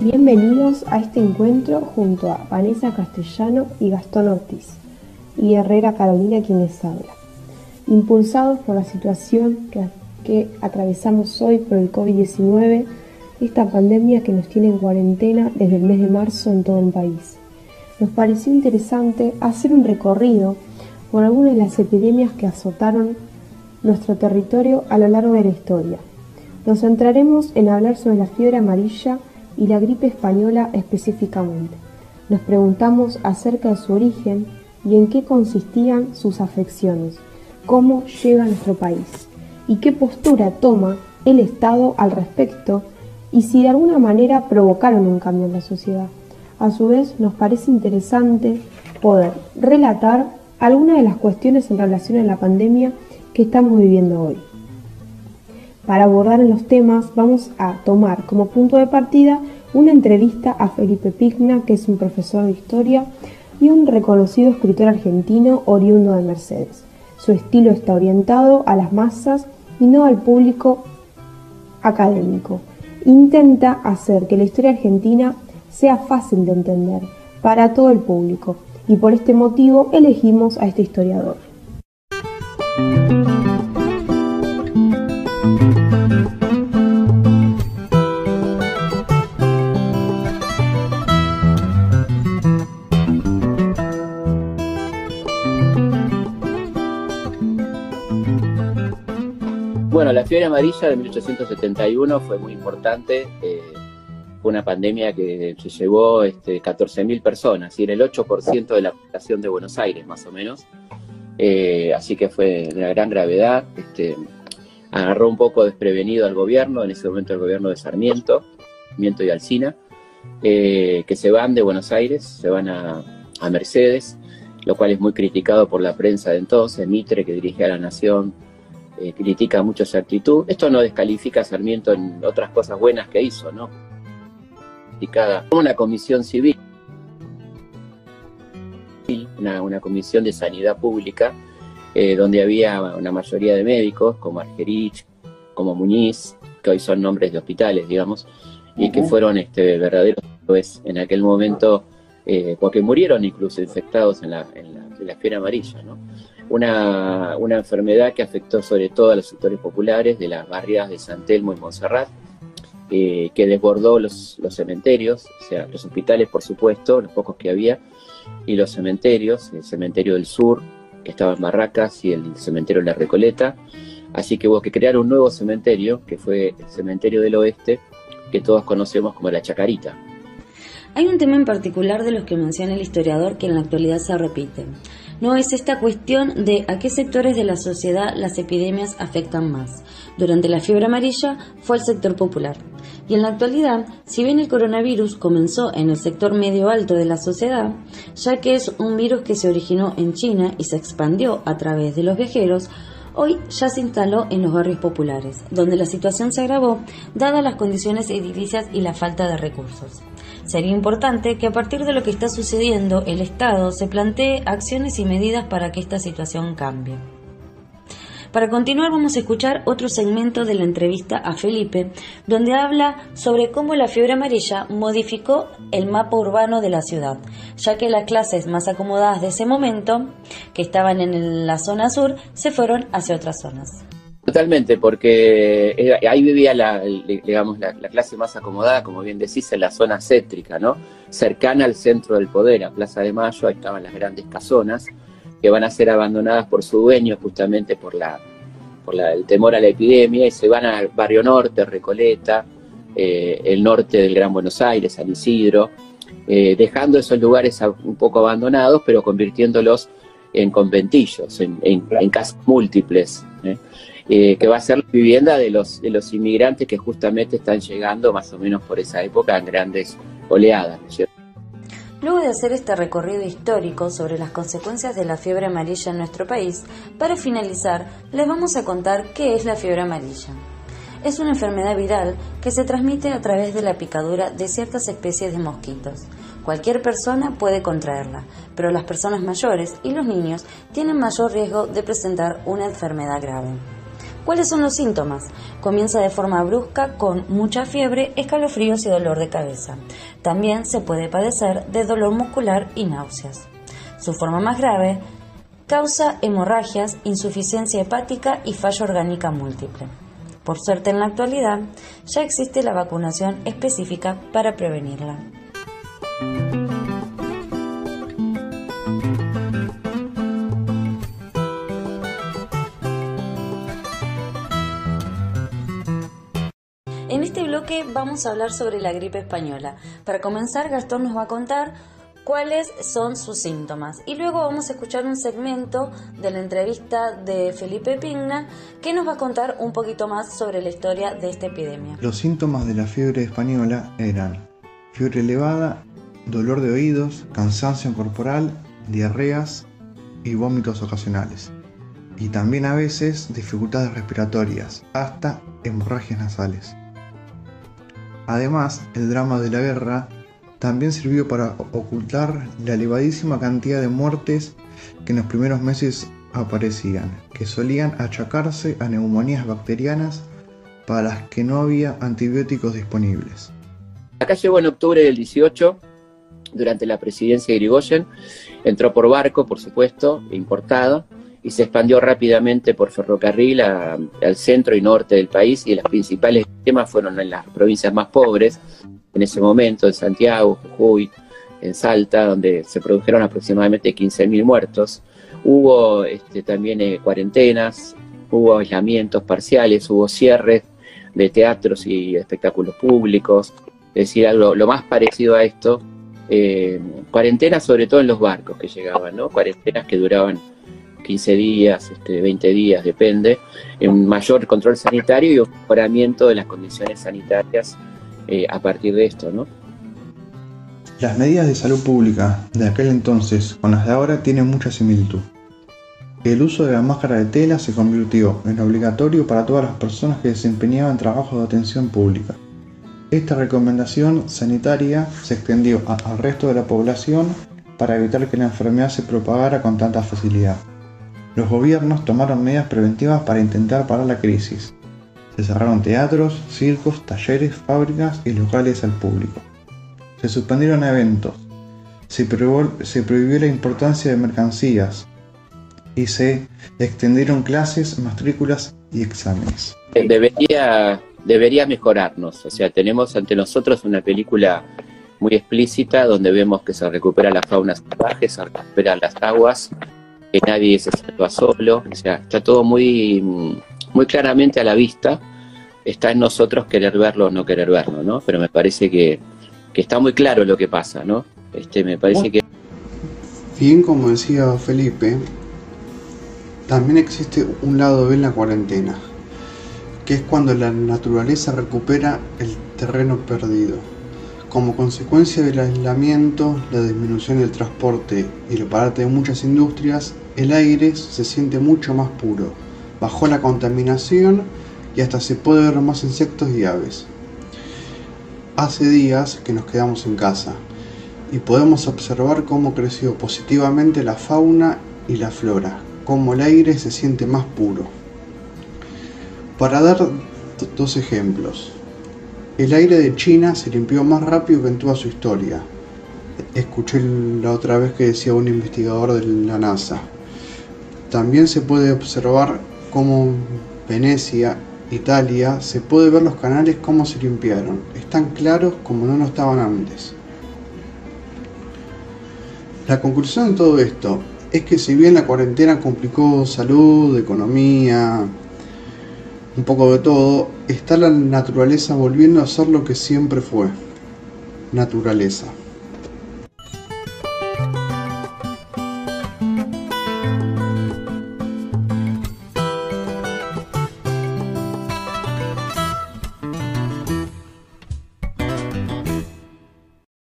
Bienvenidos a este encuentro junto a Vanessa Castellano y Gastón Ortiz y Herrera Carolina quien les habla. Impulsados por la situación que, que atravesamos hoy por el COVID-19, esta pandemia que nos tiene en cuarentena desde el mes de marzo en todo el país. Nos pareció interesante hacer un recorrido por algunas de las epidemias que azotaron nuestro territorio a lo largo de la historia. Nos centraremos en hablar sobre la fiebre amarilla y la gripe española específicamente. Nos preguntamos acerca de su origen y en qué consistían sus afecciones, cómo llega a nuestro país y qué postura toma el Estado al respecto y si de alguna manera provocaron un cambio en la sociedad. A su vez, nos parece interesante poder relatar algunas de las cuestiones en relación a la pandemia que estamos viviendo hoy. Para abordar los temas vamos a tomar como punto de partida una entrevista a Felipe Pigna, que es un profesor de historia y un reconocido escritor argentino oriundo de Mercedes. Su estilo está orientado a las masas y no al público académico. Intenta hacer que la historia argentina sea fácil de entender para todo el público y por este motivo elegimos a este historiador. Bueno, la fiebre amarilla de 1871 fue muy importante. Eh, fue una pandemia que se llevó este, 14.000 personas y era el 8% de la población de Buenos Aires, más o menos. Eh, así que fue de una gran gravedad. Este, agarró un poco desprevenido al gobierno, en ese momento el gobierno de Sarmiento, Sarmiento y Alcina, eh, que se van de Buenos Aires, se van a, a Mercedes, lo cual es muy criticado por la prensa de entonces, Mitre, que dirigía a la Nación, eh, critica mucho su actitud. Esto no descalifica a Sarmiento en otras cosas buenas que hizo, ¿no? Criticada una comisión civil, una, una comisión de sanidad pública, eh, donde había una mayoría de médicos, como Argerich, como Muñiz, que hoy son nombres de hospitales, digamos, y que fueron este, verdaderos pues, en aquel momento, eh, porque murieron incluso infectados en la, en la, en la fiebre amarilla, ¿no? una, una, enfermedad que afectó sobre todo a los sectores populares de las barriadas de San Telmo y Montserrat, eh, que desbordó los, los, cementerios, o sea, los hospitales, por supuesto, los pocos que había, y los cementerios, el cementerio del sur, que estaba en Barracas, y el cementerio de la Recoleta. Así que hubo que crear un nuevo cementerio, que fue el cementerio del oeste, que todos conocemos como la Chacarita. Hay un tema en particular de los que menciona el historiador que en la actualidad se repite no es esta cuestión de a qué sectores de la sociedad las epidemias afectan más. Durante la fiebre amarilla fue el sector popular. Y en la actualidad, si bien el coronavirus comenzó en el sector medio alto de la sociedad, ya que es un virus que se originó en China y se expandió a través de los viajeros, hoy ya se instaló en los barrios populares, donde la situación se agravó dadas las condiciones edilicias y la falta de recursos. Sería importante que a partir de lo que está sucediendo el Estado se plantee acciones y medidas para que esta situación cambie. Para continuar vamos a escuchar otro segmento de la entrevista a Felipe, donde habla sobre cómo la fiebre amarilla modificó el mapa urbano de la ciudad, ya que las clases más acomodadas de ese momento, que estaban en la zona sur, se fueron hacia otras zonas. Totalmente, porque ahí vivía la, digamos, la, la, clase más acomodada, como bien decís, en la zona céntrica, ¿no? Cercana al centro del poder, a Plaza de Mayo, ahí estaban las grandes casonas, que van a ser abandonadas por su dueño justamente por la por la, el temor a la epidemia y se van al barrio norte, Recoleta, eh, el norte del Gran Buenos Aires, San Isidro, eh, dejando esos lugares un poco abandonados, pero convirtiéndolos en conventillos, en, casas múltiples. ¿eh? Eh, que va a ser la vivienda de los, de los inmigrantes que justamente están llegando más o menos por esa época en grandes oleadas. ¿cierto? Luego de hacer este recorrido histórico sobre las consecuencias de la fiebre amarilla en nuestro país, para finalizar les vamos a contar qué es la fiebre amarilla. es una enfermedad viral que se transmite a través de la picadura de ciertas especies de mosquitos. Cualquier persona puede contraerla, pero las personas mayores y los niños tienen mayor riesgo de presentar una enfermedad grave. ¿Cuáles son los síntomas? Comienza de forma brusca con mucha fiebre, escalofríos y dolor de cabeza. También se puede padecer de dolor muscular y náuseas. Su forma más grave causa hemorragias, insuficiencia hepática y falla orgánica múltiple. Por suerte en la actualidad ya existe la vacunación específica para prevenirla. Vamos a hablar sobre la gripe española. Para comenzar, Gastón nos va a contar cuáles son sus síntomas. Y luego vamos a escuchar un segmento de la entrevista de Felipe Pigna que nos va a contar un poquito más sobre la historia de esta epidemia. Los síntomas de la fiebre española eran fiebre elevada, dolor de oídos, cansancio corporal, diarreas y vómitos ocasionales. Y también a veces dificultades respiratorias, hasta hemorragias nasales. Además, el drama de la guerra también sirvió para ocultar la elevadísima cantidad de muertes que en los primeros meses aparecían, que solían achacarse a neumonías bacterianas para las que no había antibióticos disponibles. Acá llegó en octubre del 18, durante la presidencia de Grigoyen, entró por barco, por supuesto, importado, y se expandió rápidamente por ferrocarril al centro y norte del país, y las principales temas fueron en las provincias más pobres, en ese momento, en Santiago, Jujuy, en Salta, donde se produjeron aproximadamente 15.000 muertos. Hubo este, también eh, cuarentenas, hubo aislamientos parciales, hubo cierres de teatros y espectáculos públicos. Es decir, algo lo más parecido a esto, eh, cuarentenas sobre todo en los barcos que llegaban, ¿no? Cuarentenas que duraban 15 días, este, 20 días, depende, un mayor control sanitario y un mejoramiento de las condiciones sanitarias eh, a partir de esto, ¿no? Las medidas de salud pública de aquel entonces con las de ahora tienen mucha similitud. El uso de la máscara de tela se convirtió en obligatorio para todas las personas que desempeñaban trabajos de atención pública. Esta recomendación sanitaria se extendió al resto de la población para evitar que la enfermedad se propagara con tanta facilidad. Los gobiernos tomaron medidas preventivas para intentar parar la crisis, se cerraron teatros, circos, talleres, fábricas y locales al público. Se suspendieron eventos. Se prohibió, la importancia de mercancías. Y se extendieron clases, matrículas y exámenes. Debería, debería mejorarnos. O sea, tenemos ante nosotros una película muy explícita donde vemos que se recupera la fauna salvaje, se recuperan las aguas, que nadie se salva solo. O sea, está todo muy muy claramente a la vista, está en nosotros querer verlo o no querer verlo, ¿no? Pero me parece que, está muy claro lo que pasa, ¿no? Este, me parece que... Bien, como decía Felipe, también existe un lado B en la cuarentena, que es cuando la naturaleza recupera el terreno perdido. Como consecuencia del aislamiento, la disminución del transporte y el parate de muchas industrias, el aire se siente mucho más puro bajó la contaminación y hasta se puede ver más insectos y aves. Hace días que nos quedamos en casa y podemos observar cómo creció positivamente la fauna y la flora, cómo el aire se siente más puro. Para dar dos ejemplos, el aire de China se limpió más rápido que en toda su historia. Escuché la otra vez que decía un investigador de la NASA. También se puede observar como Venecia, Italia, se puede ver los canales cómo se limpiaron. Están claros como no lo estaban antes. La conclusión de todo esto es que si bien la cuarentena complicó salud, economía, un poco de todo, está la naturaleza volviendo a ser lo que siempre fue, naturaleza.